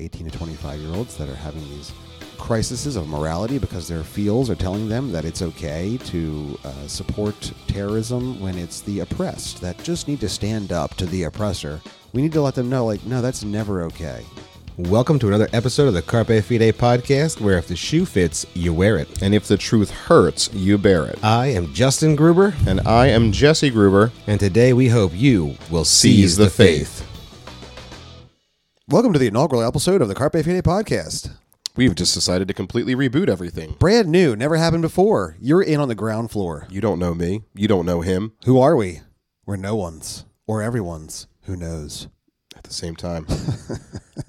18 to 25 year olds that are having these crises of morality because their feels are telling them that it's okay to uh, support terrorism when it's the oppressed that just need to stand up to the oppressor. We need to let them know, like, no, that's never okay. Welcome to another episode of the Carpe Fide podcast, where if the shoe fits, you wear it. And if the truth hurts, you bear it. I am Justin Gruber, And I am Jesse Gruber. and today we hope you will seize, the faith. Welcome to the inaugural episode of the Carpe Fide podcast. We've just decided to completely reboot everything. Brand new, never happened before. You're in on the ground floor. You don't know me. You don't know him. Who are we? We're no one's or everyone's. Who knows? At the same time, a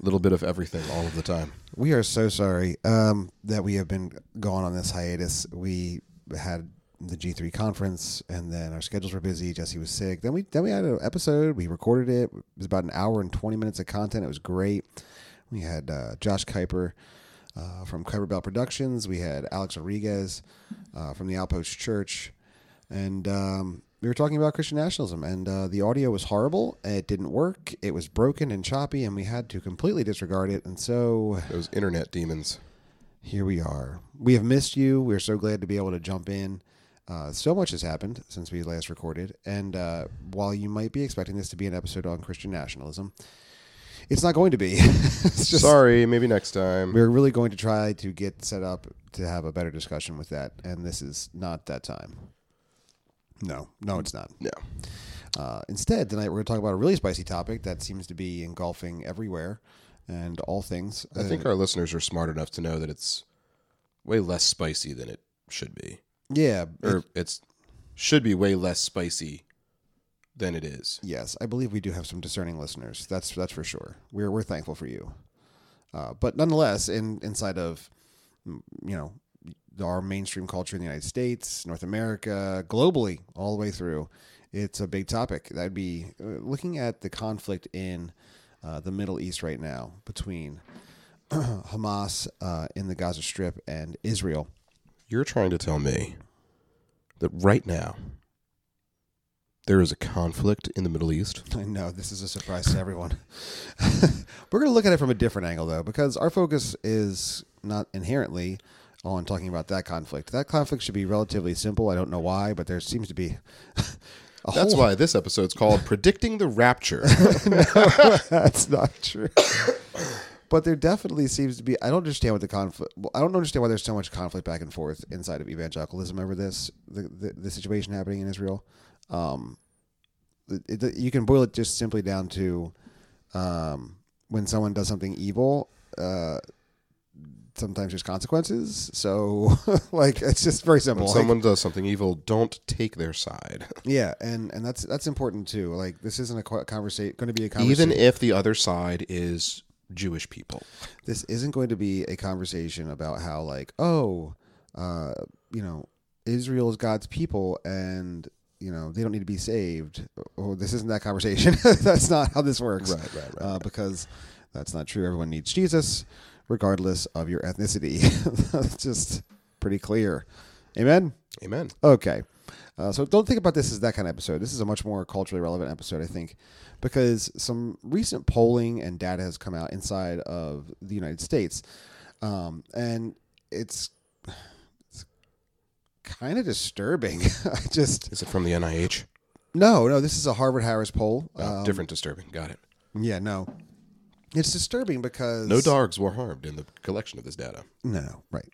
little bit of everything all of the time. We are so sorry um, that we have been gone on this hiatus. We had the G3 conference, and then our schedules were busy. Jesse was sick. Then we then we had an episode. We recorded it. It was about an hour and twenty minutes of content. It was great. We had uh, Josh Kuiper uh, from Kuiper Bell Productions. We had Alex Rodriguez uh, from the Outpost Church, and um, we were talking about Christian nationalism. And uh, the audio was horrible. It didn't work. It was broken and choppy, and we had to completely disregard it. And so Those internet demons. here we are. We have missed you. We're so glad to be able to jump in. Uh, so much has happened since we last recorded, and uh, while you might be expecting this to be an episode on Christian nationalism, it's not going to be. it's just, Sorry, maybe next time. We're really going to try to get set up to have a better discussion with that, and this is not that time. No, no, it's not. No. Uh, instead, tonight we're going to talk about a really spicy topic that seems to be engulfing everywhere and all things. I think Uh, our listeners are smart enough to know that it's way less spicy than it should be. Yeah, Or it's should be way less spicy than it is. Yes, I believe we do have some discerning listeners. That's that's for sure. We're we're thankful for you. Uh, but nonetheless, in inside of you know our mainstream culture in the United States, North America, globally, all the way through, it's a big topic. That'd be uh, looking at the conflict in uh, the Middle East right now between Hamas uh, in the Gaza Strip and Israel. You're trying to tell me that right now there is a conflict in the Middle East? I know this is a surprise to everyone. We're going to look at it from a different angle, though, because our focus is not inherently on talking about that conflict. That conflict should be relatively simple. I don't know why, but there seems to be. A That's whole- why this episode's called Predicting the Rapture. no, That's not true. But there definitely seems to be. I don't understand what the conflict. Well, I don't understand why there's so much conflict back and forth inside of evangelicalism over this the the, the situation happening in Israel. Um, it, it, you can boil it just simply down to um, when someone does something evil. Uh, sometimes there's consequences. So, like, it's just very simple. when Like- someone does something evil, don't take their side. yeah, and and that's that's important too. Like, this isn't a conversation. Going to be a conversation. Even if the other side is Jewish people. this isn't going to be a conversation about how like oh uh you know israel is god's people and you know they don't need to be saved. Oh this isn't that conversation. That's not how this works. Right, right, right, uh, because that's not true. Everyone needs jesus regardless of your ethnicity. That's just pretty clear. Amen? Amen. Okay. Uh, so don't think about this as that kind of episode. This is a much more culturally relevant episode, I think, because some recent polling and data has come out inside of the United States. Um, and it's, it's kind of disturbing. I just, Is it from the NIH? no, no, this is a Harvard Harris poll. Oh, Um, different disturbing. Got it. Yeah, no. It's disturbing because. No dogs were harmed in the collection of this data. No, no, right.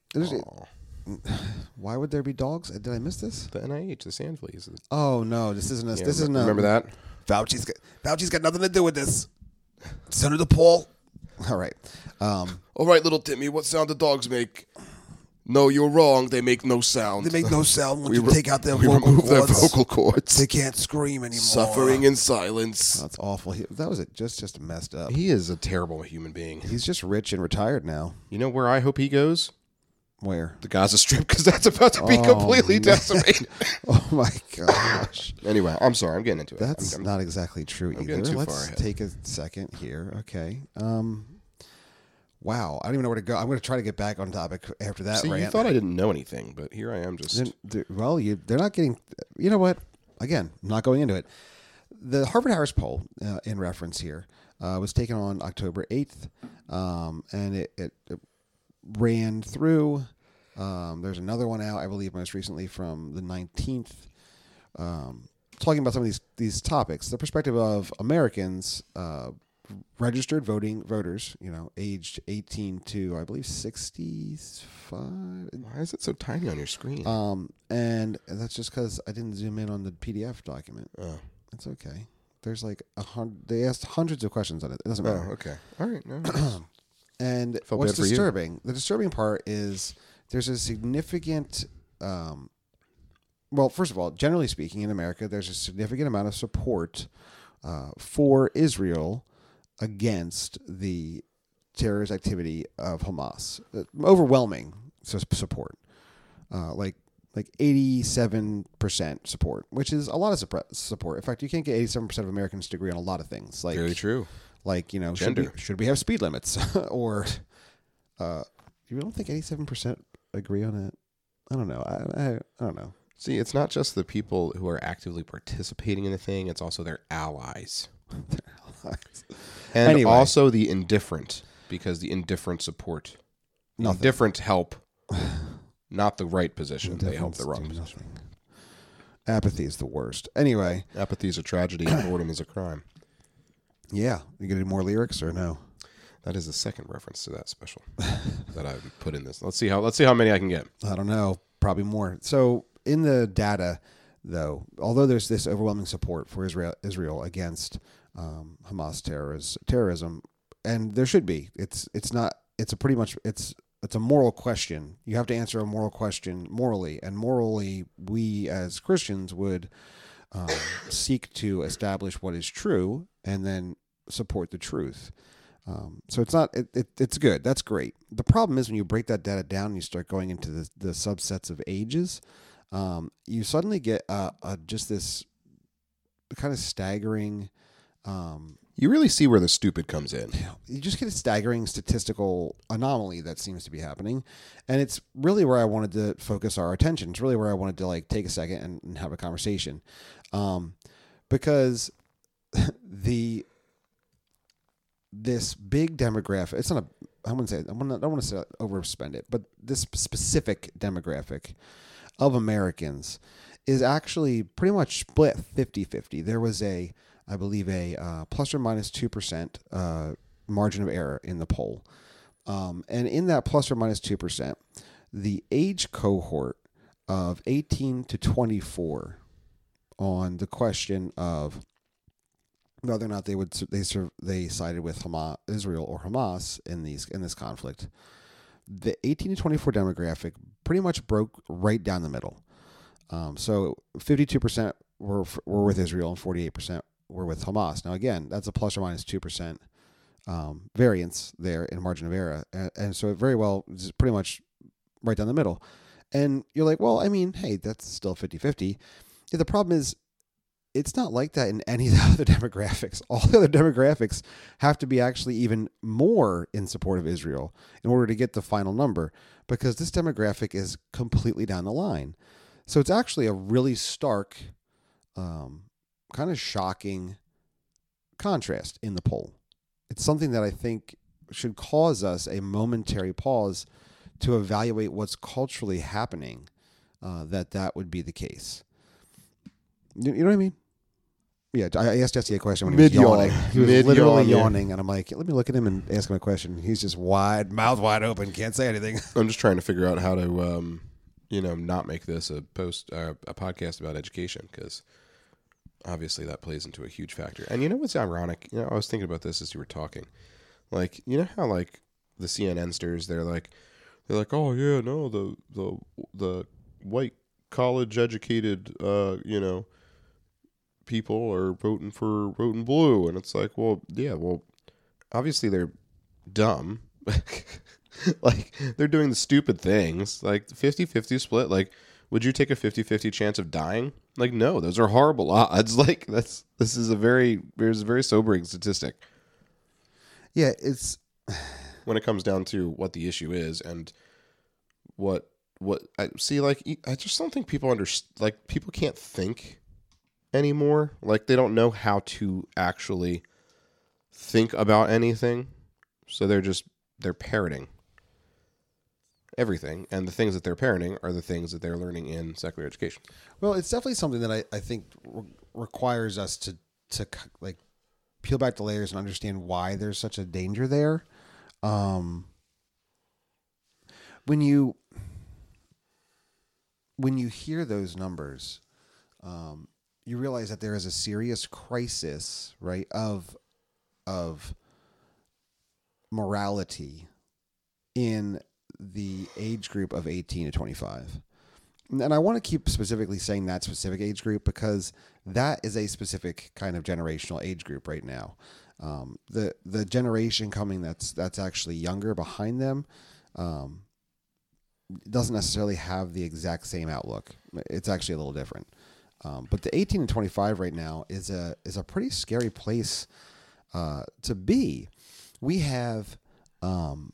Why would there be dogs? Did I miss this? The NIH, the sand fleas. Oh, no, this isn't a. Yeah, this isn't a. remember that? Fauci's got, Fauci's got nothing to do with this. Senator Paul. All right. Um, All right, little Timmy, what sound do dogs make? No, you're wrong. They make no sound. they make no sound when you re- take out their we vocal remove their cords. vocal cords. They can't scream anymore. Suffering in silence. That's awful. He, that was it. Just just messed up. He is a terrible human being. He's just rich and retired now. You know where I hope he goes? Where? The Gaza Strip, because that's about to be Oh, completely man. decimated. Oh my gosh. anyway, I'm sorry. I'm getting into it. That's I'm- I'm- not exactly true I'm either. Let's take a second here. Okay. Um. Wow. I don't even know where to go. I'm going to try to get back on topic after that See, you thought I didn't know anything, but here I am just. Then- th- well, you they're not getting. You know what? Again, I'm not going into it. The Harvard Harris poll, uh, in reference here, uh, was taken on October 8th. um, and it, it, it ran through. Um, there's another one out, I believe, most recently from the 19th, um, talking about some of these these topics. The perspective of Americans, uh, registered voting voters, you know, aged 18 to I believe 65. Why is it so tiny on your screen? Um, and that's just because I didn't zoom in on the PDF document. oh. It's okay. There's like a hundred. They asked hundreds of questions on it. It doesn't matter. oh, matter. okay. All right. No. And Felt what's bad for you. disturbing? The disturbing part is there's a significant. Um, well, first of all, generally speaking, in America, there's a significant amount of support uh, for Israel against the terrorist activity of Hamas. Uh, overwhelming support, uh, like like eighty seven percent support, which is a lot of support. In fact, you can't get eighty seven percent of Americans to agree on a lot of things. Like Very true. Like you know should we, should we have speed limits or uh you don't think 87% agree on it i don't know I, I i don't know See, it's not just the people who are actively participating in the thing; it's also their allies, and Anyway. also the indifferent, because the indifferent support, the Nothing. indifferent help, not the right position. They help the wrong position. apathy is the worst anyway Apathy is a tragedy, and boredom is a crime. Yeah. You get any more lyrics or no? That is the second reference to that special that I've put in this. Let's see how let's see how many I can get. i don't know. Probably more. So in the data though although there's this overwhelming support for israel israel against um, hamas terrorism and there should be. It's it's not it's a pretty much it's it's a moral question. You have to answer a moral question morally and morally we as christians would um, seek to establish what is true and then support the truth. Um, so it's not it, it, it's good. That's great. The problem is when you break that data down and you start going into the, the subsets of ages um, you suddenly get uh, uh, just this kind of staggering um, You really see where the stupid comes in. you just get a staggering statistical anomaly that seems to be happening. And it's really where i wanted to focus our attention. It's really where i wanted to like take a second and, and have a conversation. Um, because the this big demographic it's not a i wouldn't say i don't want to say overspend it but this specific demographic of americans is actually pretty much split 50-50 there was a i believe a uh, plus or minus 2% uh, margin of error in the poll. Um, and in that plus or minus 2% the age cohort of 18 to 24 on the question of whether or not they would they serve, they sided with Hamas, Israel or Hamas in these in this conflict. The 18 to 24 demographic pretty much broke right down the middle. Um, so 52% were were with Israel and 48% were with Hamas. Now again, that's a plus or minus 2% um, variance there in margin of error, and, and so it very well is pretty much right down the middle. And you're like, well, I mean, hey, that's still 50-50. Yeah, the problem is it's not like that in any of the other demographics. All the other demographics have to be actually even more in support of Israel in order to get the final number because this demographic is completely down the line. So it's actually a really stark, um, kind of shocking contrast in the poll. It's something that I think should cause us a momentary pause to evaluate what's culturally happening. Uh, that that would be the case. You, know what I mean? Yeah, I asked Jesse a question when he was yawning. He was Mid-yawn, literally yeah. yawning, and I'm like, let me look at him and ask him a question. He's just wide, mouth wide open, can't say anything. I'm just trying to figure out how to, um, you know, not make this a post uh, a podcast about education because obviously that plays into a huge factor. And you know what's ironic? You know, I was thinking about this as you were talking. Like, you know how like the CNNsters, they're like, they're like, oh yeah, no, the the the white college educated, uh, you know, people are voting for voting blue, and it's like, well, yeah, well, obviously they're dumb. like they're doing the stupid things. Like 50-50 split. Like would you take a 50-50 chance of dying? Like no those are horrible odds. Like that's this is a very there's a very sobering statistic. Yeah, it's when it comes down to what the issue is and what what I see like i just don't think people understand like people can't think anymore like they don't know how to actually think about anything So they're just they're parroting everything, and the things that they're parroting are the things that they're learning in secular education. Well, it's definitely something that I, I think re- requires us to to like peel back the layers and understand why there's such a danger there. Um, when you when you hear those numbers, um, you realize that there is a serious crisis, right, of of morality in the age group of 18 to 25. And I want to keep specifically saying that specific age group because that is a specific kind of generational age group right now. Um, the the generation coming that's that's actually younger behind them um, doesn't necessarily have the exact same outlook. It's actually a little different. Um, but the 18 and 25 right now is a is a pretty scary place uh, to be. We have um,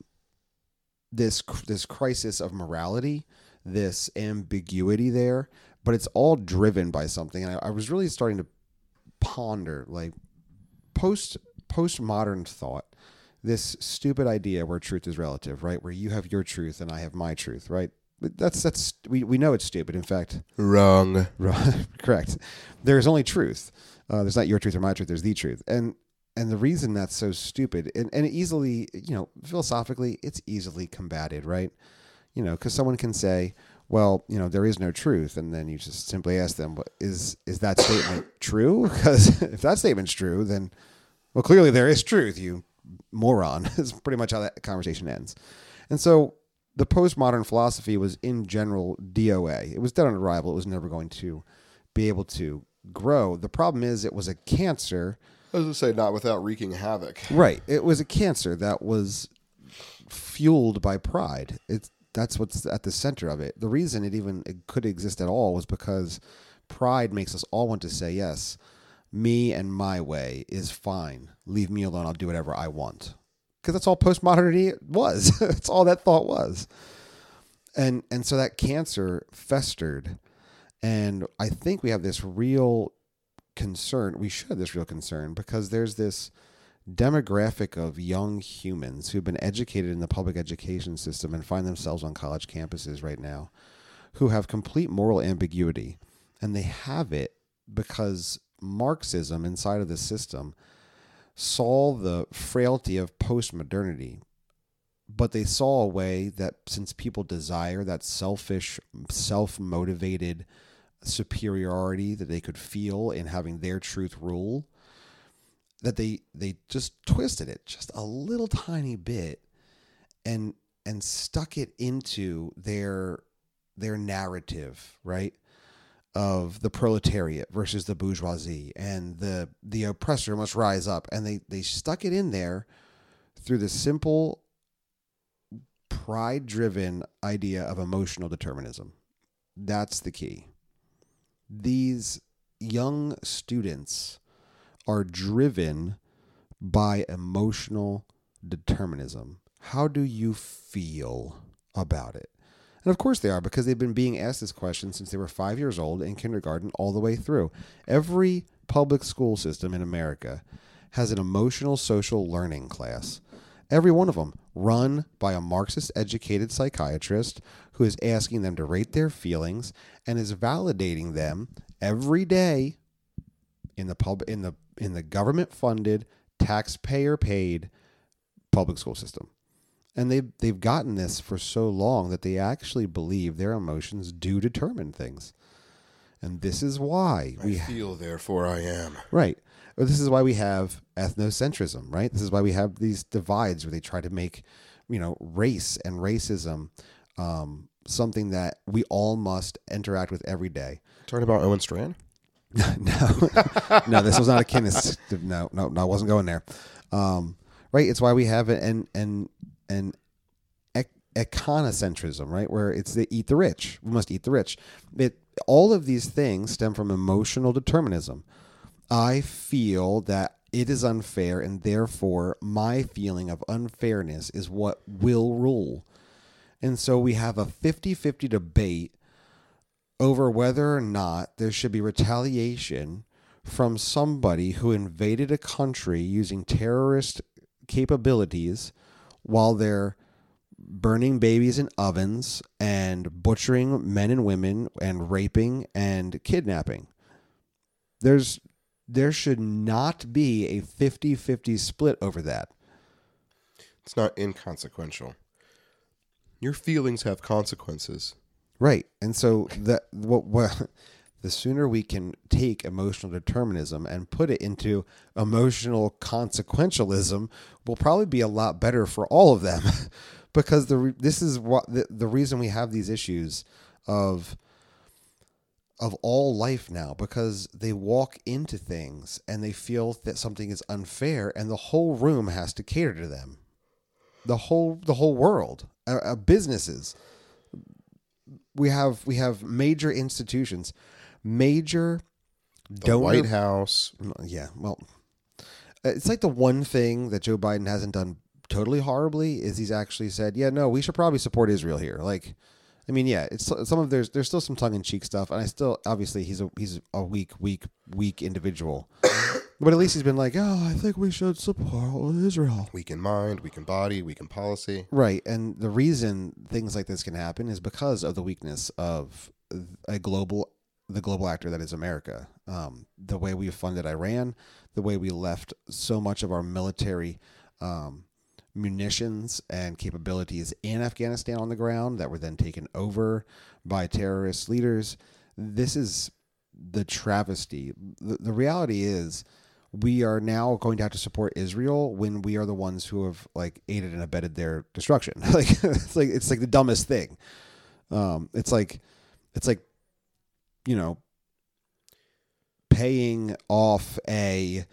this this crisis of morality, this ambiguity there, but it's all driven by something. And I, I was really starting to ponder like post postmodern thought this stupid idea where truth is relative, right? Where you have your truth and I have my truth, right? But That's that's we, we know it's stupid. In fact, Wrong. wrong, correct. There's only truth. Uh, there's not your truth or my truth. There's the truth. And and the reason that's so stupid and, and easily, you know, philosophically, it's easily combated, right? You know, because someone can say, well, you know, there is no truth, and then you just simply ask them, "What- is is that statement true? Because if that statement's true, then well, clearly there is truth. You moron is pretty much how that conversation ends. And so the postmodern philosophy was in general DOA. It was dead on arrival. It was never going to be able to grow. The problem is it was a cancer. I was gonna say not without wreaking havoc. Right. It was a cancer that was fueled by pride. It's that's what's at the center of it. The reason it even it could exist at all was because pride makes us all want to say yes. Me and my way is fine. Leave me alone. I'll do whatever I want. Because that's all postmodernity was. that's all that thought was. And and so that cancer festered. And I think we have this real concern. We should have this real concern because there's this demographic of young humans who've been educated in the public education system and find themselves on college campuses right now who have complete moral ambiguity. And they have it because Marxism inside of the system saw the frailty of postmodernity, but they saw a way that since people desire that selfish, self motivated superiority that they could feel in having their truth rule, that they they just twisted it just a little tiny bit and and stuck it into their their narrative, right? Of the proletariat versus the bourgeoisie and the the oppressor must rise up. And they, they stuck it in there through the simple pride driven idea of emotional determinism. That's the key. These young students are driven by emotional determinism. How do you feel about it? And of course they are because they've been being asked this question since they were five years old in kindergarten all the way through. Every public school system in America has an emotional social learning class. Every one of them run by a Marxist educated psychiatrist who is asking them to rate their feelings and is validating them every day in the pub in the in the government funded taxpayer paid public school system and they've they've gotten this for so long that they actually believe their emotions do determine things and this is why I we feel, therefore I am. Right. This is why we have ethnocentrism, right? This is why we have these divides where they try to make, you know, race and racism um, something that we all must interact with every day. Talking about Owen Strachan. no, no, this was not a kinist. No, no, no, I wasn't going there. Um, right. It's why we have an an an ec- econocentrism, right? Where it's the eat the rich. We must eat the rich. It all of these things stem from emotional determinism. I feel that it is unfair, and therefore my feeling of unfairness is what will rule. And so we have a 50 50 debate over whether or not there should be retaliation from somebody who invaded a country using terrorist capabilities while they're burning babies in ovens and butchering men and women and raping and kidnapping. There's there should not be a 50-50 split over that. It's not inconsequential. Your feelings have consequences. Right. And so that what what the sooner we can take emotional determinism and put it into emotional consequentialism will probably be a lot better for all of them. Because the this is what the, the reason we have these issues of of all life now because they walk into things and they feel that something is unfair and the whole room has to cater to them. The whole the whole world uh, uh, businesses. We have we have major institutions major The donor White House. yeah well uh, it's like the one thing that Joe Biden hasn't done totally horribly is he's actually said yeah no we should probably support Israel here like I mean yeah it's some of there's there's still some tongue in cheek stuff and I still obviously he's a he's a weak weak weak individual but at least he's been like oh I think we should support Israel Weak in mind, weak in body, weak in policy. Right, and the reason things like this can happen is because of the weakness of a global, the global actor that is America. Um, the way we funded Iran, the way we left so much of our military um, munitions and capabilities in Afghanistan on the ground that were then taken over by terrorist leaders. This is the travesty. The, the reality is we are now going to have to support Israel when we are the ones who have like aided and abetted their destruction. like it's like it's like the dumbest thing. Um, it's like it's like you know paying off a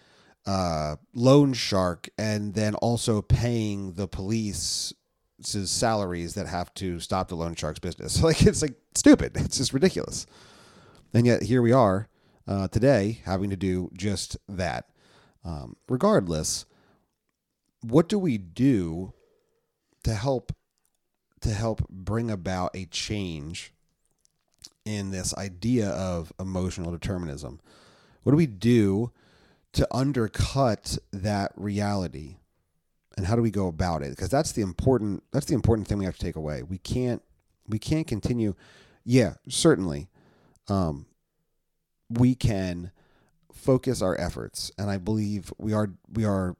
uh, loan shark and then also paying the police salaries that have to stop the loan shark's business. Like it's like stupid. It's just ridiculous. And yet here we are uh, today having to do just that. Um, regardless, what do we do to help to help bring about a change in this idea of emotional determinism? What do we do to undercut that reality? And how do we go about it? Because that's the important that's the important thing we have to take away. We can't we can't continue. Yeah, certainly. Um, we can focus our efforts and i believe we are we are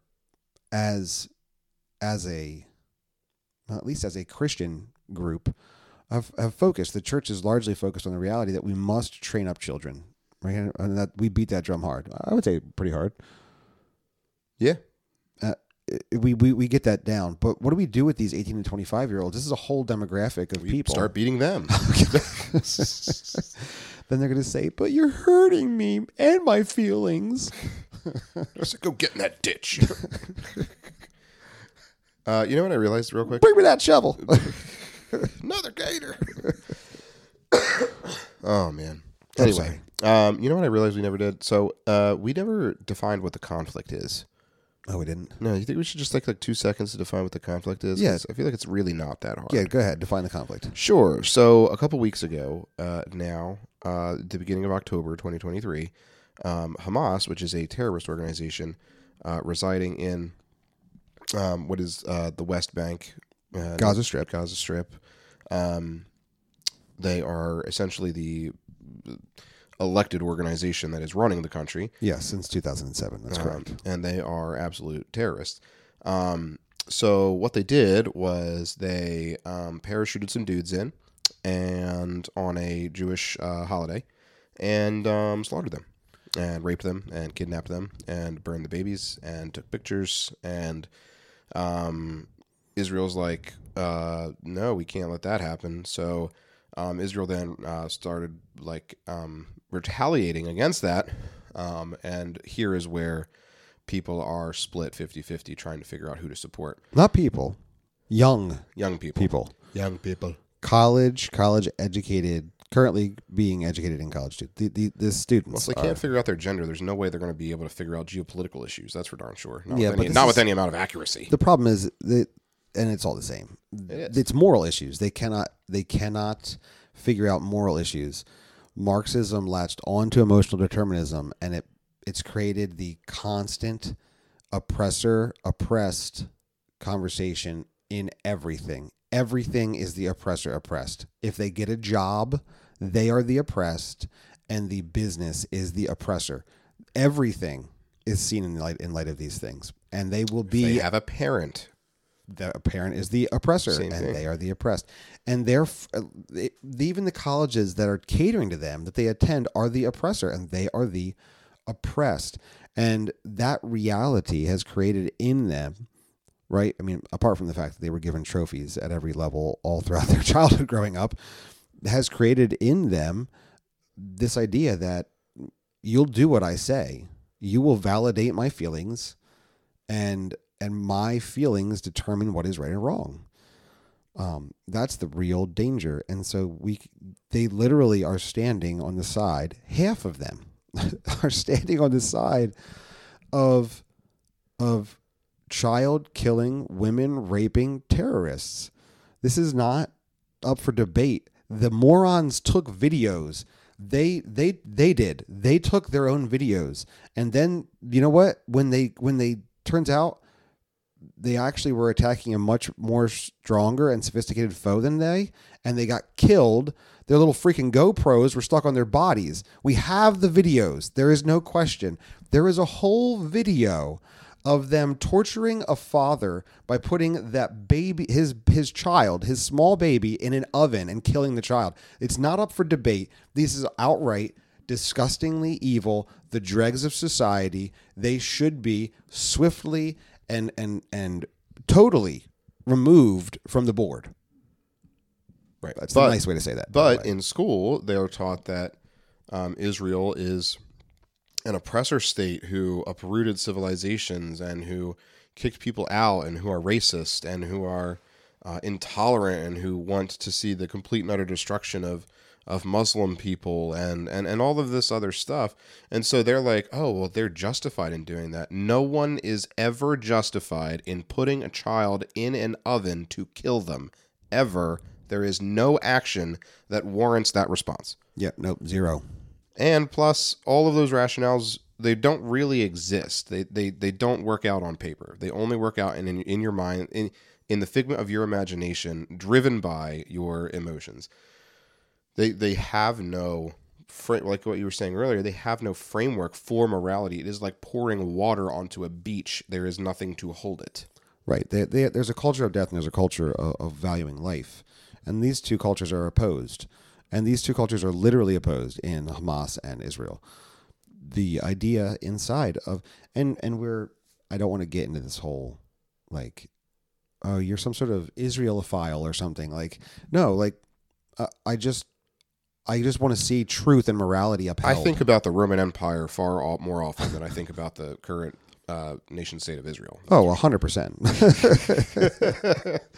as as a well, at least as a christian group have, have focused. The church is largely focused on the reality that we must train up children right? And that we beat that drum hard. I would say pretty hard. Yeah. we, we we get that down. But what do we do with these 18 to 25 year olds this is a whole demographic of We people. start beating them. then they're going to say but you're hurting me and my feelings. Just go get in that ditch. uh, you know what I realized real quick? bring me that shovel Another gator. oh man. Anyway, um, you know what I realized we never did? So uh, we never defined what the conflict is. oh we didn't No, you think we should just take like two seconds to define what the conflict is? Yeah. 'Cause I feel like it's really not that hard. yeah go ahead define the conflict Sure. So a couple weeks ago, uh, now, uh, the beginning of October 2023, um, Hamas, which is a terrorist organization uh, residing in um, what is uh, the West Bank, uh, Gaza Strip. Gaza Strip. Um, they are essentially the elected organization that is running the country. Yes, since 2007. That's correct. Um, and they are absolute terrorists. Um, so what they did was they um, parachuted some dudes in, and on a Jewish uh, holiday, and um, slaughtered them, and raped them, and kidnapped them, and burned the babies, and took pictures, and um, Israel's like, uh, no, we can't let that happen. So um, Israel then uh, started like um, retaliating against that. Um, and here is where people are split 50 50 trying to figure out who to support. Not people, young Young people. people, Young people. college, college educated, currently being educated in college. too. The the, the students. Well, if they are- can't figure out their gender, there's no way they're going to be able to figure out geopolitical issues. That's for darn sure. Not, Yeah, with, but any, this not is- with any amount of accuracy. the problem is that, and it's all the same. is. It's moral issues. They cannot they cannot figure out moral issues. Marxism latched onto emotional determinism, and it it's created the constant oppressor oppressed conversation in everything. Everything is the oppressor oppressed. If they get a job, they are the oppressed, and the business is the oppressor. Everything is seen in light in light of these things, and they will be They have a parent. The parent is the oppressor Same and thing. they are the oppressed. And they're uh, they, even the colleges that are catering to them that they attend are the oppressor and they are the oppressed. And that reality has created in them right? I mean apart from the fact that they were given trophies at every level all throughout their childhood growing up has created in them this idea that you'll do what i say. You will validate my feelings and and my feelings determine what is right and wrong. Um, that's the real danger, and so we they literally are standing on the side. Half of them are standing on the side of of child killing, women raping terrorists. This is not up for debate. The morons took videos. They they they did. They took their own videos. And then you know what? When they when they turns out they actually were attacking a much more stronger and sophisticated foe than they and they got killed. Their little freaking GoPros were stuck on their bodies. We have the videos. There is no question. There is a whole video of them torturing a father by putting that baby his his child, his small baby in an oven and killing the child. It's not up for debate. This is outright disgustingly evil, the dregs of society. They should be swiftly and and and totally removed from the board. Right. That's But- a nice way to say that. But in school, they are taught that um, Israel is an oppressor state who uprooted civilizations and who kicked people out and who are racist and who are uh, intolerant and who want to see the complete and utter destruction of of Muslim people and, and and all of this other stuff. And so they're like, oh well, they're justified in doing that. No one is ever justified in putting a child in an oven to kill them. Ever. There is no action that warrants that response. yeah, nope, zero. And plus, all of those rationales they don't really exist. They they they don't work out on paper. They only work out in in, in your mind in in the figment of your imagination, driven by your emotions. They they have no like what you were saying earlier. They have no framework for morality. It is like pouring water onto a beach. There is nothing to hold it. Right. They, they, there's a culture of death and there's a culture of, of valuing life. And these two cultures are opposed. And these two cultures are literally opposed in Hamas and Israel. The idea inside of, and, and we're, I don't want to get into this whole, like, oh, you're some sort of Israelophile or something. Like, no, like, uh, I just, I just want to see truth and morality upheld. I think about the Roman Empire far all, more often than I think about the current uh, nation state of Israel. Oh, 100%.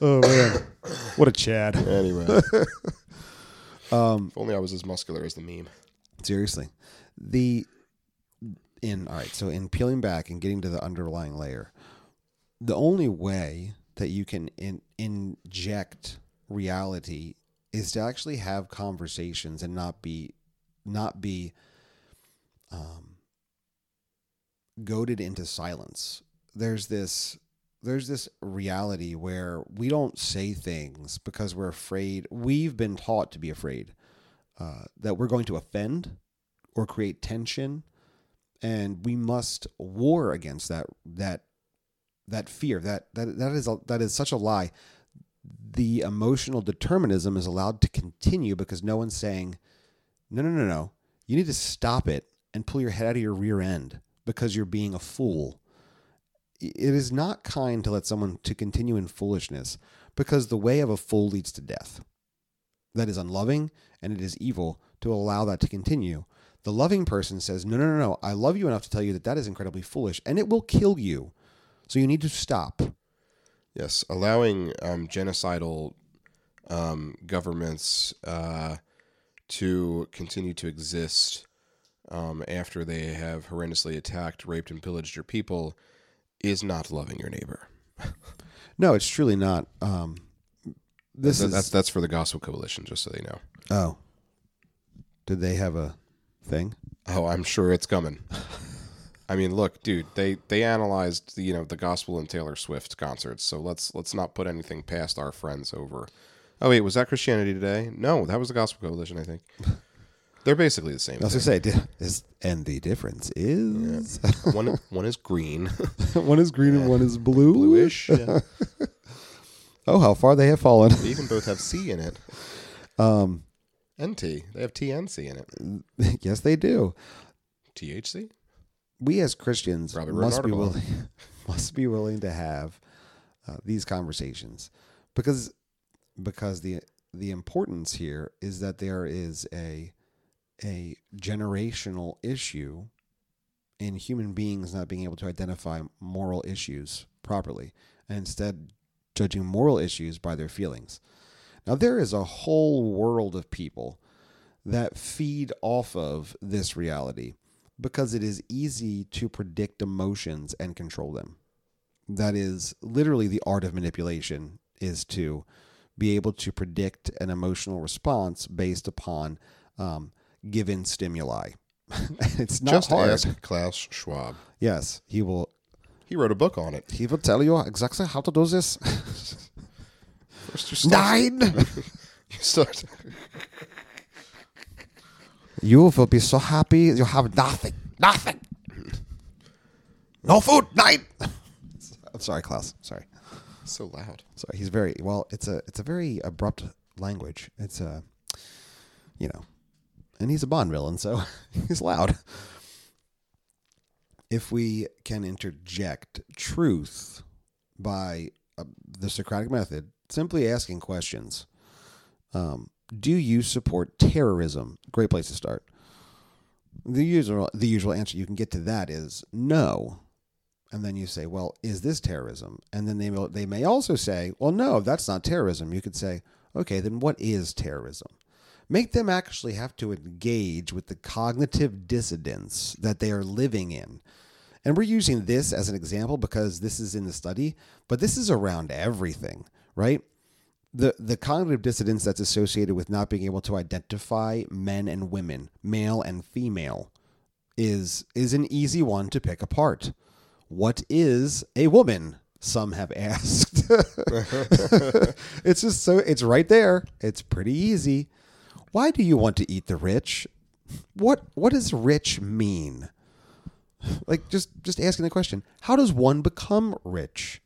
Oh man, what a Chad! Anyway, um, if only I was as muscular as the meme. Seriously, the in all right. So in peeling back and getting to the underlying layer, the only way that you can in, inject reality is to actually have conversations and not be not be um, goaded into silence. There's this there's this reality where we don't say things because we're afraid. We've been taught to be afraid uh, that we're going to offend or create tension, and we must war against that that that fear. That that that is a, that is such a lie. The emotional determinism is allowed to continue because no one's saying, "No, no, no, no. You need to stop it and pull your head out of your rear end because you're being a fool." it is not kind to let someone to continue in foolishness because the way of a fool leads to death. That is unloving and it is evil to allow that to continue. The loving person says no no no no. I love you enough to tell you that that is incredibly foolish and it will kill you. So you need to stop Yes, allowing um, genocidal um, governments uh, to continue to exist um, after they have horrendously attacked, raped, and pillaged your people is not loving your neighbor. no it's truly not um this That- is that's that's for the Gospel Coalition, just so they know. oh did they have a thing Oh, I'm sure it's coming. I mean, look, dude, they they analyzed the, you know the gospel and Taylor Swift concerts, so let's let's not put anything past our friends over. Oh wait, was that Christianity Today? No, that was the Gospel Coalition, I think. They're basically the same. I was thing. gonna say, is, and the difference is one one is green, one is green and one is blue. bluish. Yeah. Oh, how far they have fallen. They even both have C in it. Um, And T. They have T and C in it. yes, they do. THC. We as Christians Probably wrote an must be willing must be willing to have uh, these conversations because because the the importance here is that there is a a generational issue in human beings not being able to identify moral issues properly and instead judging moral issues by their feelings. Now there is a whole world of people that feed off of this reality because it is easy to predict emotions and control them. That is literally the art of manipulation is to be able to predict an emotional response based upon um, given stimuli. it's not Just hard. ask Klaus Schwab. Yes, he will. He wrote a book on it. He will tell you exactly how to do this. First you start, Nine. you start You will be so happy. You have nothing. Nothing. No food. Night. I'm sorry, Klaus. Sorry. so loud. Sorry. He's very well. It's a it's a very abrupt language. It's a you know, and he's a Bond villain, so he's loud. If we can interject truth by uh, the Socratic method, simply asking questions. Um, do you support terrorism? Great place to start. The usual the usual answer you can get to that is no. And then you say, "Well, is this terrorism?" And then they they may also say, "Well, no, that's not terrorism." You could say, "Okay, then what is terrorism?" Make them actually have to engage with the cognitive dissonance that they are living in. And we're using this as an example because this is in the study, but this is around everything, right? The the cognitive dissonance that's associated with not being able to identify men and women, male and female, is is an easy one to pick apart. What is a woman? Some have asked. it's just so it's right there. It's pretty easy. Why do you want to eat the rich? What what does rich mean? Like just just asking the question, how does one become rich?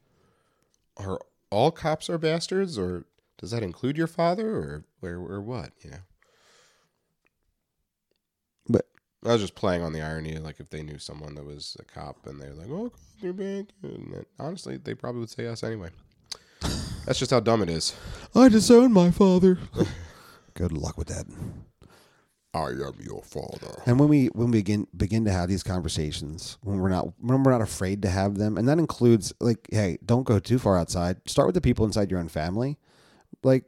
Are all cops are bastards, or does that include your father, or or, or what? You know. But I was just playing on the irony, like if they knew someone that was a cop and they're like, "Oh, bad," and honestly, they probably would say yes anyway. That's just how dumb it is. I disown my father. Good luck with that. I am your father. And when we when we begin begin to have these conversations, when we're not when we're not afraid to have them, and that includes like, hey, don't go too far outside. Start with the people inside your own family. Like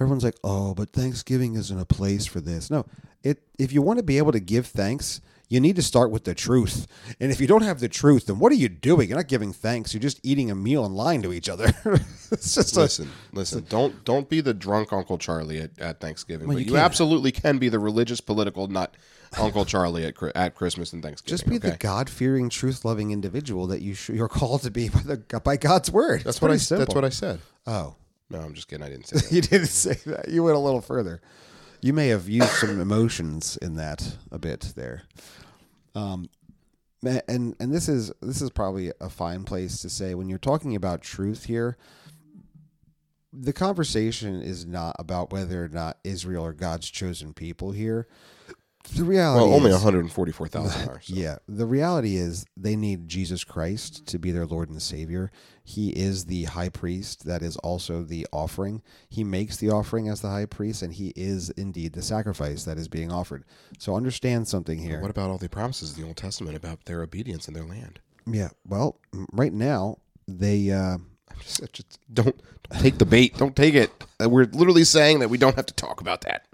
everyone's like, oh, but Thanksgiving isn't a place for this. No, it if you want to be able to give thanks, you need to start with the truth. And if you don't have the truth, then what are you doing? You're not giving thanks. You're just eating a meal and lying to each other. it's just a, Listen, listen. Don't don't be the drunk Uncle Charlie at, at Thanksgiving. Well, but you you, absolutely can be the religious political nut Uncle Charlie at at Christmas and Thanksgiving. just be the? God fearing, truth loving individual that you sh- you're called to be by the by God's word. That's It's what I. simple. That's what I said. Oh, No, I'm just kidding. I didn't say that. you didn't say that. You went a little further. You may have used some emotions in that a bit there. Um, and and this is this is probably a fine place to say when you're talking about truth here. The conversation is not about whether or not Israel are God's chosen people here. The reality well, only is, 144,000 are. So. yeah, the reality is they need Jesus Christ to be their Lord and Savior. He is the high priest that is also the offering. He makes the offering as the high priest, and he is indeed the sacrifice that is being offered. So understand something here. What about all the promises in the Old Testament about their obedience in their land? yeah, well, right now they uh, just, just don't, don't take the bait. Don't take it. Uh, We're literally saying that we don't have to talk about that.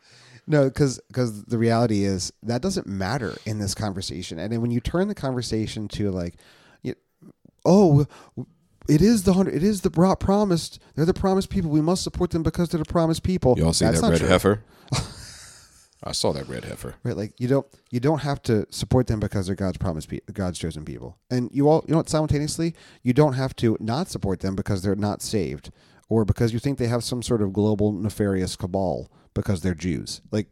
No, because because the reality is that doesn't matter in this conversation. And then when you turn the conversation to like, you, oh, it is the hundred, it is the promised. They're the promised people. We must support them because they're the promised people. You all see That's that red true. heifer? I saw that red heifer. right? Like you don't you don't have to support them because they're God's promised, pe- God's chosen people, and you all you know what? Simultaneously, you don't have to not support them because they're not saved, or because you think they have some sort of global nefarious cabal because they're Jews. Like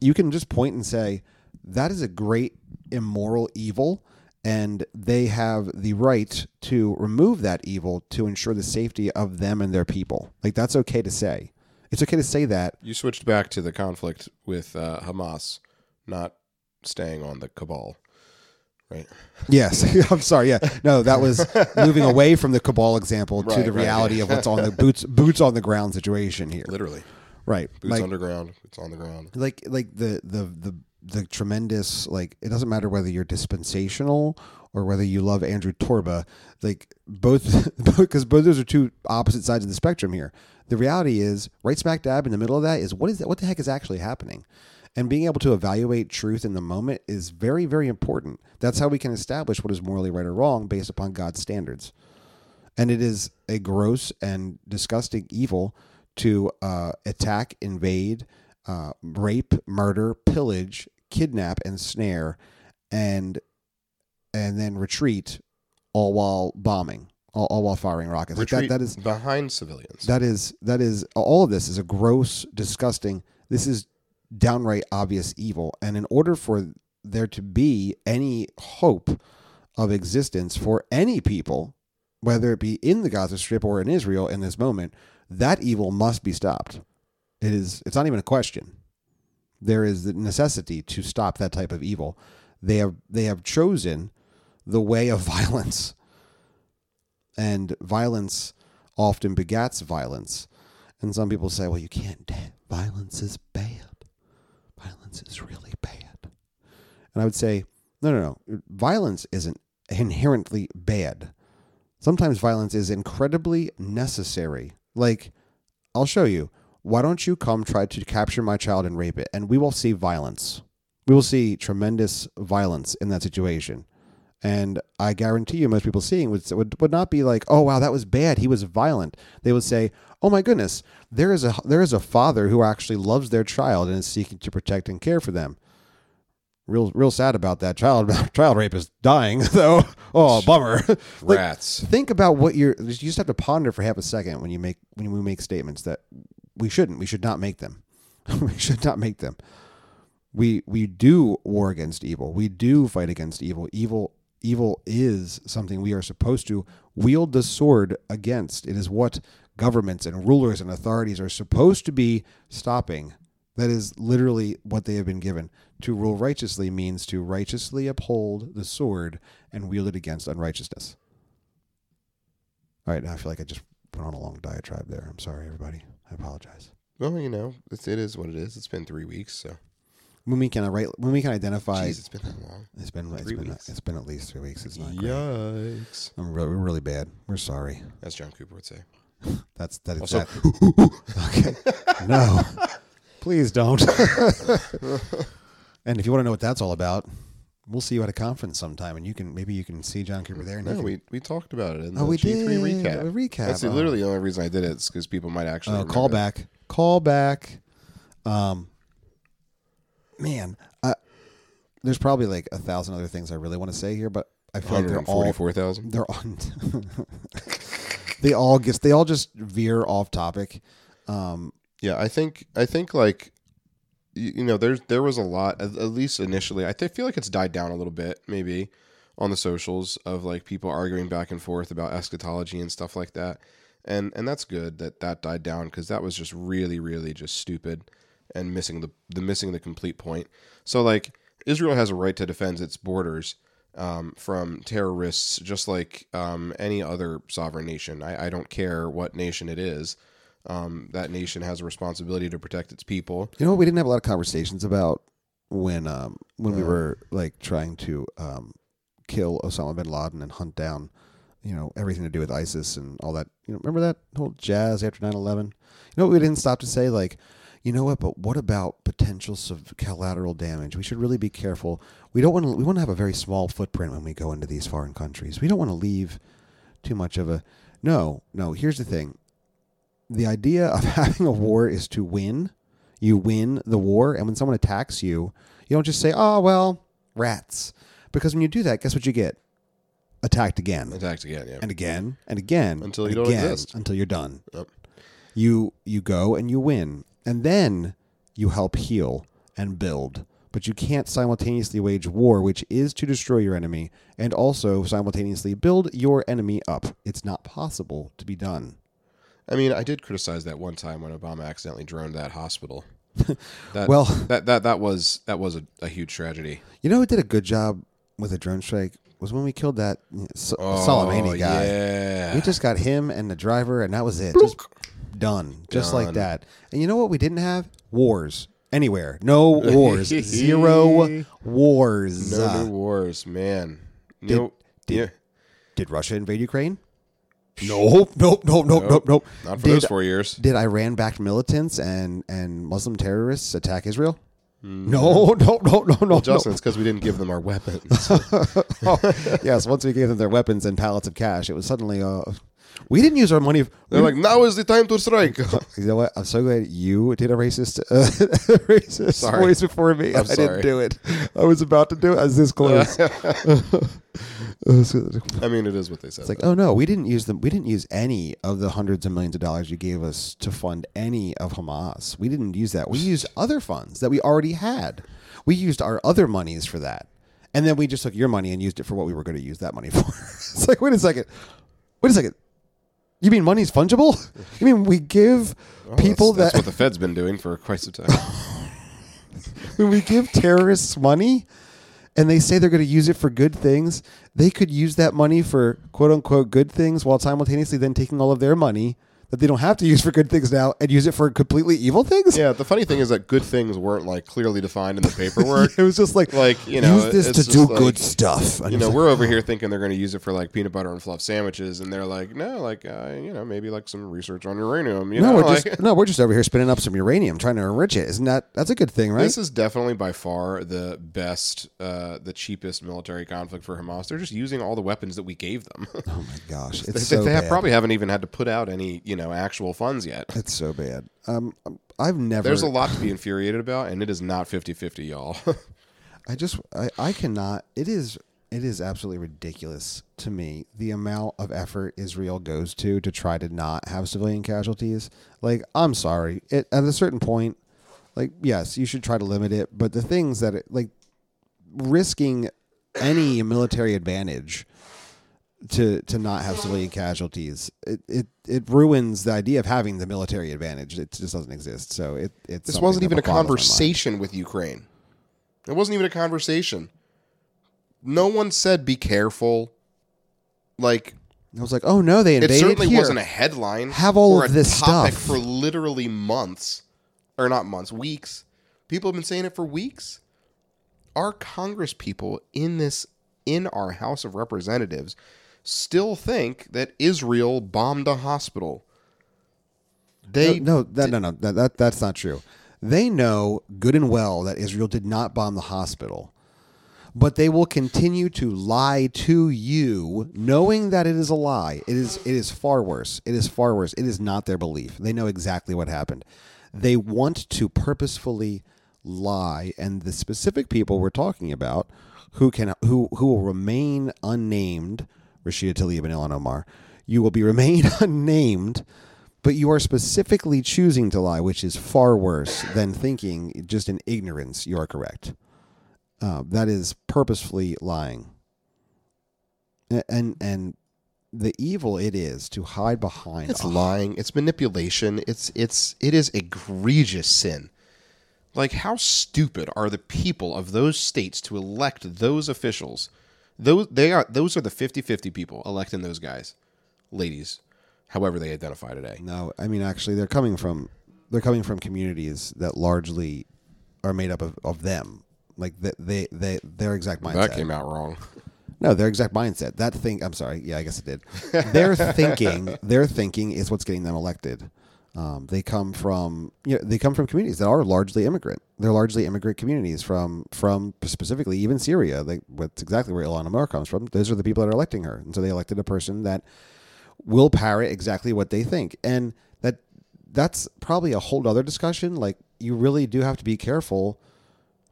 you can just point and say that is a great immoral evil. And they have the right to remove that evil to ensure the safety of them and their people. Like that's okay to say. It's okay to say that You switched back to the conflict with uh, Hamas, not staying on the cabal, right? Yes, I'm sorry. Yeah, no, that was moving away from the cabal example to Right, the right. reality of what's on the boots boots on the ground situation here. Literally, Right, boots like underground, boots on the ground. like like the the the the tremendous like it doesn't matter whether you're dispensational or whether you love Andrew Torba, like both because both those are two opposite sides of the spectrum here. The reality is, right smack dab in the middle of that is what is that? What the heck is actually happening? And being able to evaluate truth in the moment is very, very important. That's how we can establish what is morally right or wrong based upon God's standards. And it is a gross and disgusting evil to uh, attack, invade, uh, rape, murder, pillage, kidnap, and snare, and and then retreat, all while bombing, all, all while firing rockets. Like that, that is behind civilians. that is that is all of this is a gross, disgusting. This is downright obvious evil, and in order for there to be any hope of existence for any people, whether it be in the Gaza Strip or in Israel in this moment, that evil must be stopped. It is. It's not even a question. There is the necessity to stop that type of evil. They have they have chosen the way of violence, and violence often begats violence. And some people say, well, you can't. Violence is bad. Violence is really bad. And I would say, no, no, no. Violence isn't inherently bad. Sometimes violence is incredibly necessary. Like, I'll show you. Why don't you come try to capture my child and rape it? And we will see violence. We will see tremendous violence in that situation. And I guarantee you, most people seeing would, would would not be like, "Oh wow, that was bad. He was violent." They would say, "Oh my goodness, there is a there is a father who actually loves their child and is seeking to protect and care for them." Real real sad about that child child rape is dying though. Oh bummer. Like, Rats. think about what you're. You just have to ponder for half a second when you make when we make statements that we shouldn't. We should not make them. we should not make them. We we do war against evil. We do fight against evil. Evil evil is something we are supposed to wield the sword against. It is what governments and rulers and authorities are supposed to be stopping. That is literally what they have been given. To rule righteously means to righteously uphold the sword and wield it against unrighteousness. All right, now I feel like I just went on a long diatribe there. I'm sorry, everybody. I apologize. Well, you know, it's, it is what it is. It's been three weeks, so When we can when we can identify, Jeez, it's been that long. it's been it's three been weeks. it's been at least three weeks. It's not great. Yikes! I'm really, we're really bad. We're sorry. As John Cooper would say. That's that is Also, that. okay. No, please don't. and if you want to know what that's all about, we'll see you at a conference sometime, and you can maybe you can see John Cooper there. No, can- we we talked about it in the oh, we G3 did recap. a recap. That's Oh. literally the only reason I did it. Is because people might actually remember call back. Call back. Um, man, I, there's probably like a thousand other things I really want to say here, but I feel like they're all 144,000. they're on. they all gets they all just veer off topic. Um, Yeah, I think I think like you, you know there's there was a lot at, at least initially. I th- feel like it's died down a little bit maybe on the socials of like people arguing back and forth about eschatology and stuff like that. And and that's good that that died down because that was just really really just stupid and missing the the missing the complete point. So like Israel has a right to defend its borders um, from terrorists, just like um, any other sovereign nation. I, I don't care what nation it is. Um, that nation has a responsibility to protect its people. you know what we didn't have a lot of conversations about when um when we were like trying to um kill Osama bin Laden and hunt down you know everything to do with ISIS and all that. You know, remember that whole jazz after 9/11? You know what we didn't stop to say like you know what? But what about potential collateral damage? We should really be careful. We don't want to. We want to have a very small footprint when we go into these foreign countries. We don't want to leave too much of a. No, no. Here's the thing. The idea of having a war is to win. You win the war, and when someone attacks you, you don't just say, "Oh well, rats," because when you do that, guess what you get? Attacked again Attacked again. Yeah. and again and again Until you don't exist. Until you're done. Yep. You you go and you win, and then you help heal and build. But you can't simultaneously wage war, which is to destroy your enemy, and also simultaneously build your enemy up. It's not possible to be done. I mean, I did criticize that one time when Obama accidentally droned that hospital. That, Well- that that that was that was a, a huge tragedy. You know who did a good job with a drone strike was when we killed that uh, S- Oh, Soleimani guy. Yeah. We just got him and the driver, and that was it. Just done, just like Done. that. And you know what? We didn't have wars anywhere. No wars. Zero wars. no Uh, new wars, man. You Did- yeah. did Russia invade Ukraine? Nope, nope, nope, nope, nope, nope. Not for did, those four years. Did Iran backed militants and and Muslim terrorists attack Israel? No, no, no, no, no. Mm. Justin, it's because we didn't give them our weapons. Oh, yes, once we gave them their weapons and pallets of cash, it was suddenly uh, we didn't use our money. They're like, now is the time to strike. You know what? I'm so glad you did a racist, uh, racist Sorry. voice before me. I'm I didn't do it. I was about to do it. I was this close. I mean, it is what they said. It's like, oh no, we didn't use them. We didn't use any of the hundreds of millions of dollars you gave us to fund any of Hamas. We didn't use that. We used other funds that we already had. We used our other monies for that, and then we just took your money and used it for what we were going to use that money for. it's like, wait a second, wait a second. You mean money's fungible? You mean we give Well, people that's, that that's what the Fed's been doing for quite some time. when we give terrorists money and they say they're going to use it for good things, they could use that money for quote unquote good things while simultaneously then taking all of their money that they don't have to use for good things now and use it for completely evil things. yeah, the funny thing is that good things weren't like clearly defined in the paperwork. It was just like, Like, you know, use this to do like- good stuff. And you know, like, we're over here thinking they're going to use it for like peanut butter and fluff sandwiches, and they're like, no, like, uh, you know, maybe like some research on uranium. You no, know, we're like, just no, we're just over here spinning up some uranium, trying to enrich it. Isn't that that's a good thing, right? This is definitely by far the best, uh, the cheapest military conflict for Hamas. They're just using all the weapons that we gave them. oh my gosh, they so they bad. probably haven't even had to put out any, you know, actual funds yet. it's so bad. Um, I've never. There's a lot to be infuriated about, and it is not 50-50, y'all. I just I, I cannot it is it is absolutely ridiculous to me the amount of effort Israel goes to to try to not have civilian casualties. Like I'm sorry, it, at a certain point, like yes, you should try to limit it, but the things that it, like risking any military advantage to to not have civilian casualties, it, it it ruins the idea of having the military advantage. It just doesn't exist. So it it's this wasn't even a boggles my mind. conversation with Ukraine. It wasn't even a conversation. No one said be careful. Like I was like, oh no, they invaded. it certainly here. wasn't a headline. Have all or of a this topic stuff. for literally months, or not months, weeks. People have been saying it for weeks. Our Congress people in this in our House of Representatives still think that Israel bombed a hospital. They no, no, that, no, no, that, that that's not true. They know good and well that Israel did not bomb the hospital, but they will continue to lie to you, knowing that it is a lie. It is it is far worse. It is far worse. It is not their belief. They know exactly what happened. They want to purposefully lie, and the specific people we're talking about, who can who who will remain unnamed, Rashida Tlaib and Ilhan Omar, you will be remain unnamed but you are specifically choosing to lie, which is far worse than thinking just in ignorance you are correct. Uh, that is purposefully lying, and and the evil it is to hide behind. It's lying. It's manipulation. It's it's it is egregious sin. Like how stupid are the people of those states to elect those officials? Those they are those are the 50-50 people electing those guys. Ladies, however they identify today. No, I mean actually, they're coming from they're coming from communities that largely are made up of, of them. Like they, they, they their exact mindset. That came out wrong. No, their exact mindset. That thing. I'm sorry. Yeah, I guess it did. Their thinking. Their thinking is what's getting them elected. Um, they come from you know, they come from communities that are largely immigrant. They're largely immigrant communities from from specifically even Syria. What's exactly where Ilhan Omar comes from. Those are the people that are electing her, and so they elected a person that will parrot exactly what they think, and that that's probably a whole other discussion. Like you really do have to be careful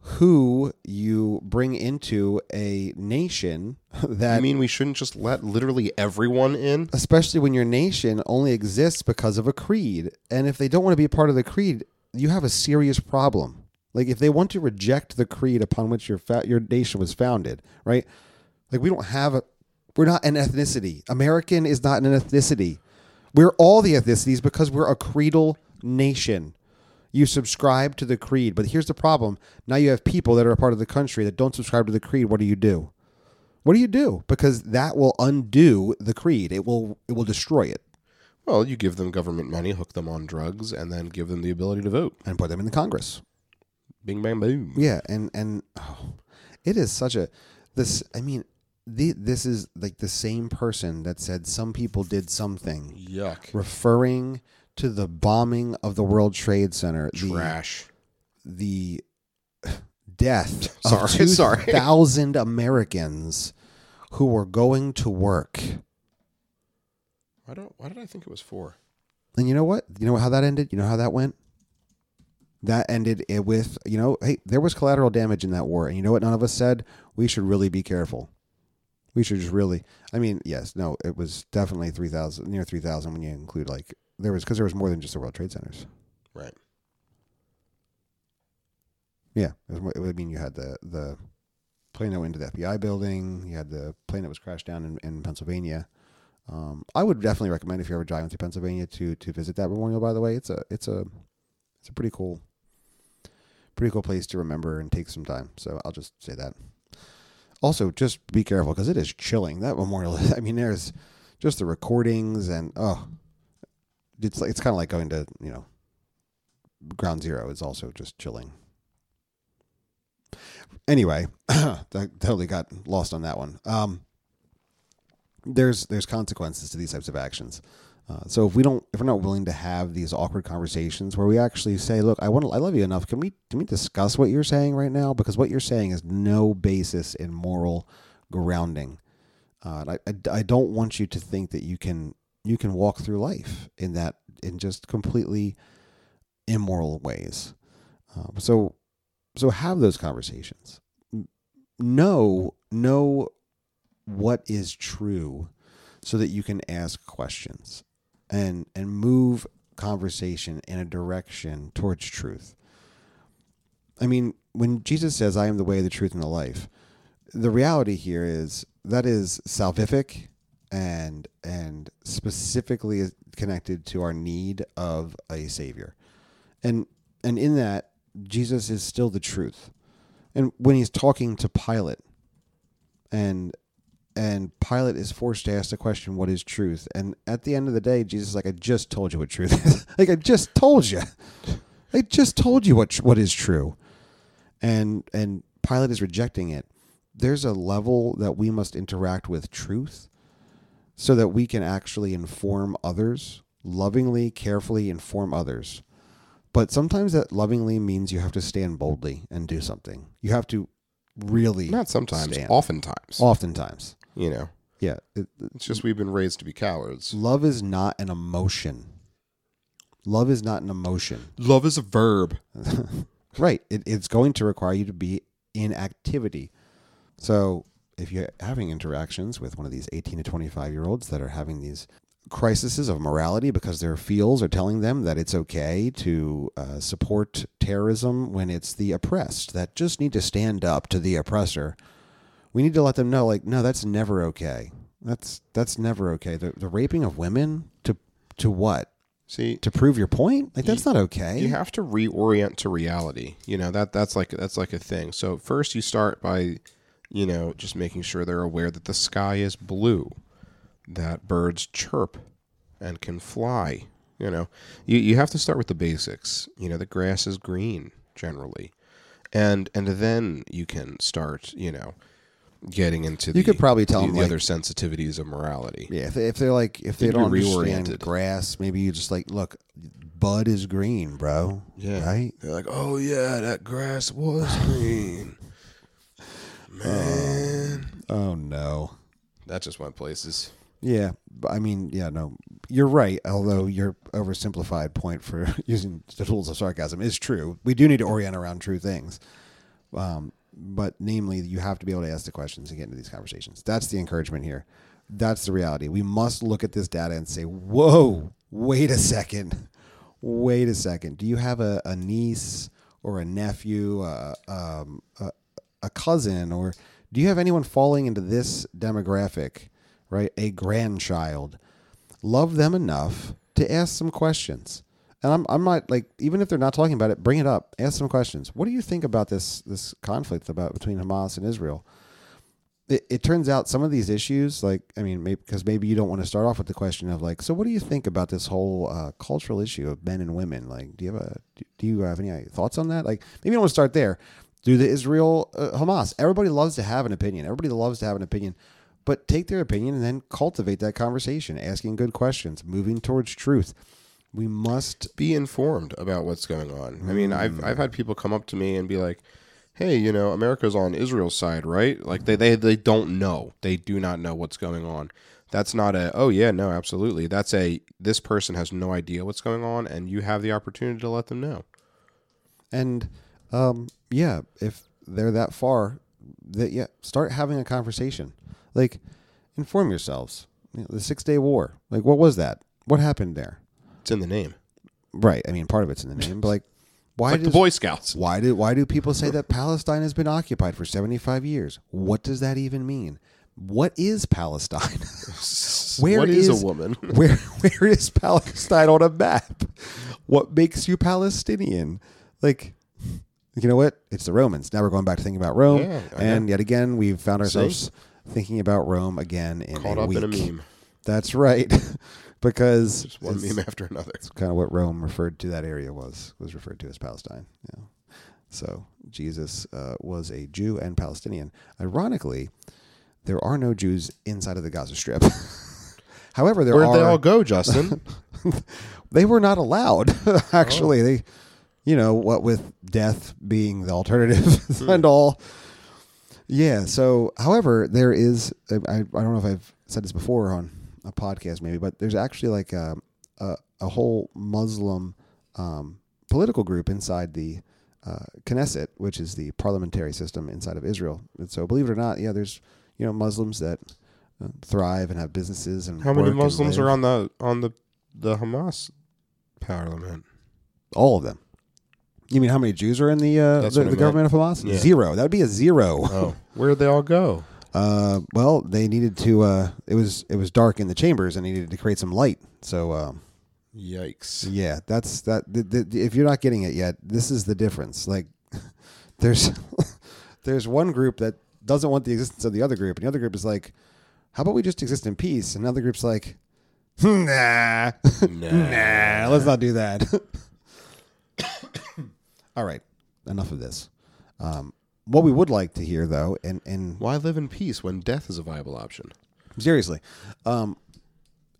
who you bring into a nation that I mean, we shouldn't just let literally everyone in. especially when your nation only exists because of a creed. And if they don't want to be a part of the creed, you have a serious problem. Like if they want to reject the creed upon which your fa- your nation was founded, right? Like we don't have a we're not an ethnicity. American is not an ethnicity. We're all the ethnicities because we're a creedal nation. You subscribe to the creed, but here's the problem. Now you have people that are a part of the country that don't subscribe to the creed. What do you do? What do you do? Because that will undo the creed. It will it will destroy it Well, you give them government money, hook them on drugs, and then give them the ability to vote. and put them in the Congress. Bing, bang, boom. Yeah, and and oh, it is such a this. I mean, the, this is like the same person that said some people did something, Yuck. referring to the bombing of the World Trade Center, the Trash. the death Sorry, of two sorry. Americans who were going to work. Why don't? Why did I think it was four? And you know what? You know how that ended? You know how that went? That ended it with, you know, hey, there was collateral damage in that war. And you know what none of us said? We should really be careful. We should just really, I mean, yes, no, it was definitely 3,000, near 3,000 when you include like, there was, because there was more than just the World Trade Centers. Right. Yeah. It was more, I mean, you had the, the plane that went into the FBI building, you had the plane that was crashed down in, in Pennsylvania. Um, I would definitely recommend if you're ever driving through Pennsylvania to to visit that memorial. By the way, it's a it's a it's a pretty cool, pretty cool place to remember and take some time. So I'll just say that. Also, just be careful because it is chilling. That memorial. I mean, there's just the recordings and oh, it's it's kind of like going to you know, Ground Zero is also just chilling. Anyway, I totally got lost on that one. Um, there's there's consequences to these types of actions. Uh, so if we don't, if we're not willing to have these awkward conversations where we actually say, "Look, I want, I love you enough. Can we, can we discuss what you're saying right now? Because what you're saying is no basis in moral grounding. Uh, I, I, I don't want you to think that you can, you can walk through life in that, in just completely immoral ways. Uh, so, so have those conversations. Know, know what is true so that you can ask questions and and move conversation in a direction towards truth. I mean, when Jesus says I am the way, the truth and the life, the reality here is that is salvific and and specifically connected to our need of a savior. And and in that Jesus is still the truth. And when he's talking to Pilate and and Pilate is forced to ask the question, "What is truth?" And at the end of the day, Jesus is like, "I just told you what truth is. like I just told you. I just told you what what is true." And and Pilate is rejecting it. There's a level that we must interact with truth, so that we can actually inform others lovingly, carefully inform others. But sometimes that lovingly means you have to stand boldly and do something. You have to really Not sometimes. stand. Oftentimes. Oftentimes. You know. Yeah. It, It's just we've been raised to be cowards. love is not an emotion. Love is not an emotion. Love is a verb. Right. It, it's going to require you to be in activity. So if you're having interactions with one of these 18 to 25 year olds that are having these crises of morality because their feels are telling them that it's okay to uh, support terrorism when it's the oppressed that just need to stand up to the oppressor, we need to let them know, like, no, that's never okay. That's that's never okay. The the raping of women to to what? See, To prove your point? Like that's not okay. you have to reorient to reality. You know that that's like that's like a thing. So first you start by, you know, just making sure they're aware that the sky is blue, that birds chirp, and can fly. You know, you you have to start with the basics. You know, the grass is green generally, and and then you can start. You know, getting into the You could probably tell the, them, the like- other sensitivities of morality. Yeah, if, they, if they're like if they be don't understand grass, maybe you just like look, bud is green, bro. Yeah. right. They're like, oh yeah, that grass was green. Man, Oh no. that just went places. Yeah, I mean, yeah, no, you're right. Although your oversimplified point for using the tools of sarcasm is true, we do need to orient around true things. Um, but namely, you have to be able to ask the questions and get into these conversations. That's the encouragement here. That's the reality. We must look at this data and say, "Whoa, wait a second, wait a second. Do you have a, a niece or a nephew, a, um, a, a cousin, or do you have anyone falling into this demographic?" right? A grandchild. Love them enough to ask some questions. And I'm, I'm not like even if they're not talking about it, bring it up. Ask some questions. What do you think about this this conflict about between Hamas and Israel? It, it turns out some of these issues, like I mean, maybe because maybe you don't want to start off with the question of like, so what do you think about this whole uh, cultural issue of men and women? Like, do you have a do you have any thoughts on that? Like, maybe you don't want to start there. Do the Israel uh, Hamas? Everybody loves to have an opinion. Everybody loves to have an opinion but take their opinion and then cultivate that conversation, asking good questions, moving towards truth. We must be informed about what's going on. I mean, I've I've had people come up to me and be like, "Hey, you know, America's on Israel's side, right?" Like they they they don't know. They do not know what's going on. That's not a oh yeah, no, absolutely. That's a this person has no idea what's going on and you have the opportunity to let them know. And um yeah, if they're that far, that yeah, start having a conversation. Like, inform yourselves. You know, the Six Day War. Like, what was that? What happened there? It's in the name. Right. I mean, part of it's in the name, but like, why like does, the Boy Scouts? Why do why do people say that Palestine has been occupied for seventy five years? What does that even mean? What is Palestine? where what is, is a woman? where where is Palestine on a map? What makes you Palestinian? Like, you know what? It's the Romans. Now we're going back to thinking about Rome, yeah, and yet again we've found ourselves. See? thinking about Rome again in Caught a up week. in a meme. That's right, because Just one meme after another. It's kind of what Rome referred to that area was was referred to as Palestine. Yeah. So Jesus uh, was a Jew and Palestinian. Ironically, there are no Jews inside of the Gaza Strip. However, there Where'd are. they all go, Justin? they were not allowed. Actually, oh. they, you know, what with death being the alternative hmm. and all, yeah. So, however, there is. I, I don't know if I've said this before on a podcast, maybe, but there's actually like a a, a whole Muslim um, political group inside the uh, Knesset, which is the parliamentary system inside of Israel. And so, believe it or not, yeah, there's you know Muslims that uh, thrive and have businesses and how many Muslims are on the on the the Hamas parliament? All of them. You mean how many Jews are in the uh, the, the government of Hamas? Yeah. Zero. That would be a zero. Oh, where did they all go? Uh, well, they needed to. Uh, it was it was dark in the chambers, and they needed to create some light. So, um, yikes. Yeah, that's that. The, the, if you're not getting it yet, this is the difference. Like, there's there's one group that doesn't want the existence of the other group, and the other group is like, "How about we just exist in peace?" And another group's like, "Nah, nah, nah let's not do that." All right, enough of this. Um, what we would like to hear, though, and and why live in peace when death is a viable option? Seriously, um,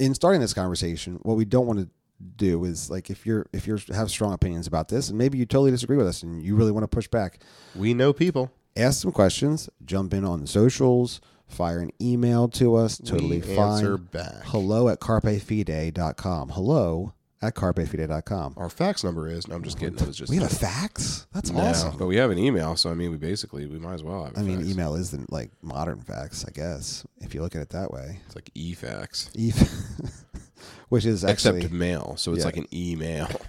in starting this conversation, what we don't want to do is like if you're if you have strong opinions about this, and maybe you totally disagree with us, and you really want to push back. We know people. Ask some questions. Jump in on the socials. Fire an email to us. Totally we fine. Answer back. Hello at carpefide.com. Hello at carpefide.com. Our fax number is. No, I'm just kidding. It was just we have a fax. That's no, awesome. But we have an email, so I mean, we basically we might as well have. I mean, fax. email is the like modern fax, I guess, if you look at it that way. It's like e-fax. E, which is actually except mail, so it's yeah. like an email.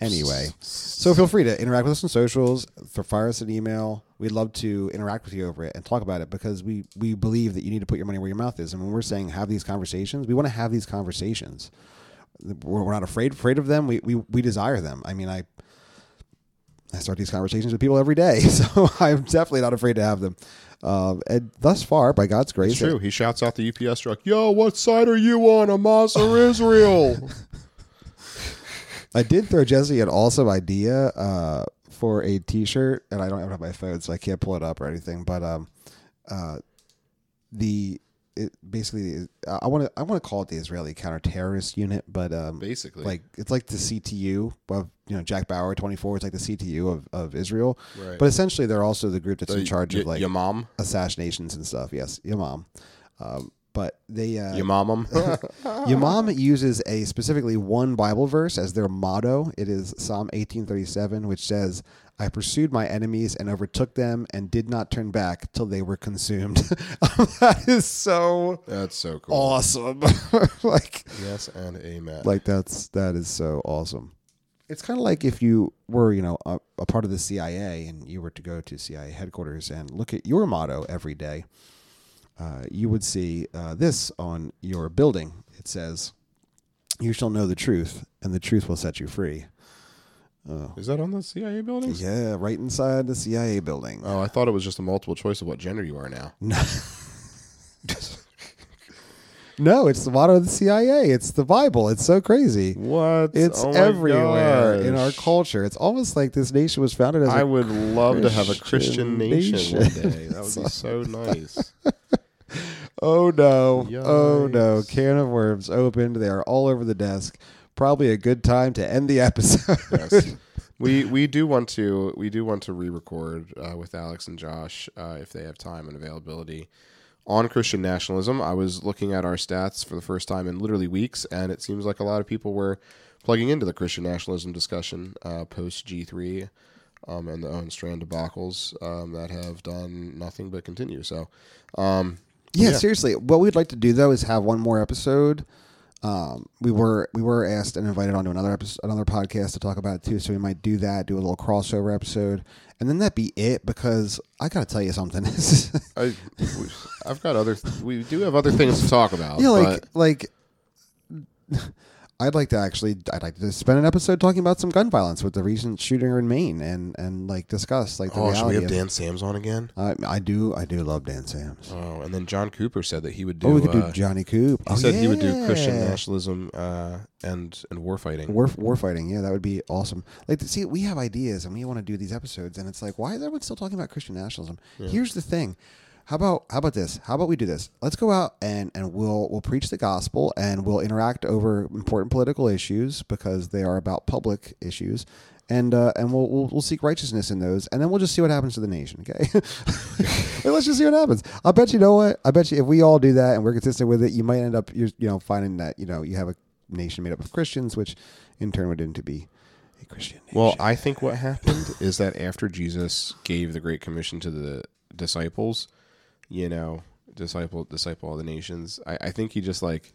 Anyway, so feel free to interact with us on socials. For fire us an email. We'd love to interact with you over it and talk about it because we we believe that you need to put your money where your mouth is. And when we're saying have these conversations, we want to have these conversations we're not afraid afraid of them. We we we desire them. I mean, I I start these conversations with people every day, so I'm definitely not afraid to have them. Uh, and thus far, by God's grace, it's true. He shouts out the UPS truck, "Yo, what side are you on, Hamas or Israel?" I did throw Jesse an awesome idea uh, for a T-shirt, and I don't have it on my phone, so I can't pull it up or anything. But um, uh, the it basically I want to I want to call it the Israeli counterterrorist unit, but um, basically like it's like the CTU of you know Jack Bauer twenty four. It's like the CTU of, of Israel, right. but essentially they're also the group that's in charge y- of like Yamam assassinations and stuff. Yes, Yamam. Um, but they uh, Your mom your mom uses a specifically one Bible verse as their motto. It is Psalm 1837, which says, I pursued my enemies and overtook them and did not turn back till they were consumed. that is so That's so cool. awesome. like, Yes and amen. like that's that is so awesome. It's kind of like if you were, you know, a, a part of the CIA and you were to go to CIA headquarters and look at your motto every day, uh, you would see uh, this on your building. It says, "You shall know the truth, and the truth will set you free." Oh. Is that on the CIA building? Yeah, right inside the CIA building. Oh, I thought it was just a multiple choice of what gender you are now. No, no, it's the motto of the CIA. It's the Bible. It's so crazy. What? It's Oh everywhere in our culture. It's almost like this nation was founded as a I would love to have a Christian Christian nation, one day. That would be so nice. Oh no. Oh no. Can of worms opened. They are all over the desk. Probably a good time to end the episode. Yes. We we do want to we do want to re-record uh, with Alex and Josh uh, if they have time and availability on Christian nationalism. I was looking at our stats for the first time in literally weeks, and it seems like a lot of people were plugging into the Christian nationalism discussion uh, post G three um, and the Owen Strachan debacles um, that have done nothing but continue. So, um, yeah, Yeah. seriously. What we'd like to do though is have one more episode. Um, we were we were asked and invited onto another episode, another podcast to talk about it too. So we might do that, do a little crossover episode, and then that be it. Because I gotta tell you something. I, I've got other we do have other things to talk about. yeah, like but like I'd like to actually I'd like to spend an episode talking about some gun violence with the recent shooting in Maine and and like discuss like the oh, should we reality. have of, Dan Sams on again? I, I do I do love Dan Sams. Oh, and then John Cooper said that he would do. oh, we could uh, do Johnny Coop. He oh, said he would do Christian yeah. nationalism uh, and and war fighting. War, war fighting, yeah, that would be awesome. Like, see, we have ideas and we want to do these episodes, and it's like, why is everyone still talking about Christian nationalism? Here's the thing: how about how about this? How about we do this? Let's go out and and we'll we'll preach the gospel and we'll interact over important political issues because they are about public issues. And uh, and we'll, we'll we'll seek righteousness in those, and then we'll just see what happens to the nation. Okay, let's just see what happens. I bet you know what. I bet you if we all do that and we're consistent with it, you might end up you you know finding that you know you have a nation made up of Christians, which in turn would end to be a Christian nation. Well, I think what happened is that after Jesus gave the Great Commission to the disciples, you know, disciple disciple all the nations, I, I think he just like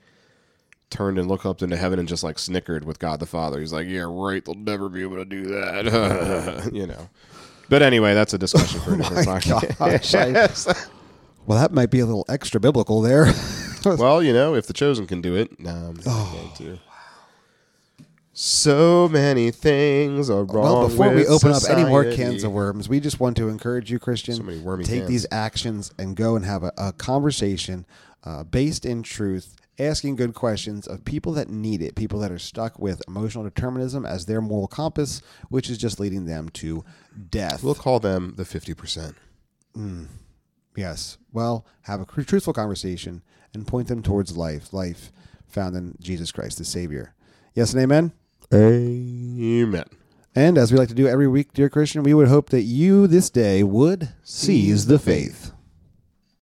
turned and looked up into heaven and just like snickered with God the Father. He's like, "Yeah, right. They'll never be able to do that," you know. But anyway, that's a discussion for a different my podcast. well, that might be a little extra biblical there. well, you know, if the chosen can do it, um, oh, going to. So many things are wrong. well, before we open up any more cans of worms, we just want to encourage you, Christian, So many wormy take cans. these actions and go and have a, a conversation uh, based in truth, asking good questions of people that need it, people that are stuck with emotional determinism as their moral compass, which is just leading them to death. We'll call them the fifty percent. Yes. Well, have a truthful conversation and point them towards life, life found in Jesus Christ, the Savior. Yes and amen. Amen. And as we like to do every week, dear Christian, we would hope that you this day would seize the faith.